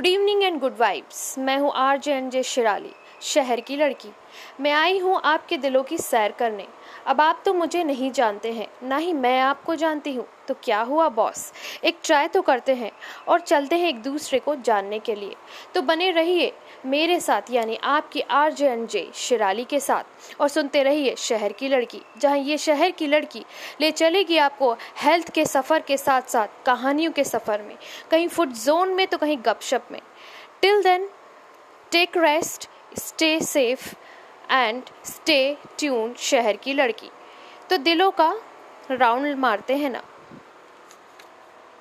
Good evening and good vibes मैं हूँ R J N J Shirali. शहर की लड़की। मैं आई हूँ आपके दिलों की सैर करने। अब आप तो मुझे नहीं जानते हैं, ना ही मैं आपको जानती हूँ। तो क्या हुआ, बॉस? एक ट्राई तो करते हैं और चलते हैं एक दूसरे को जानने के लिए। तो बने रहिए मेरे साथ, यानी आपकी R J N J Shirali के साथ। और सुनते रहिए शहर की लड़की। जहाँ ये शहर की लड़की ले चलेगी आपको हेल्थ के सफ़र के साथ साथ कहानियों के सफ़र में। कहीं फुट जोन में तो कहीं गपशप में। Till then, take rest stay safe and stay tune शहर की लड़की। तो दिलों का राउंड मारते हैं ना।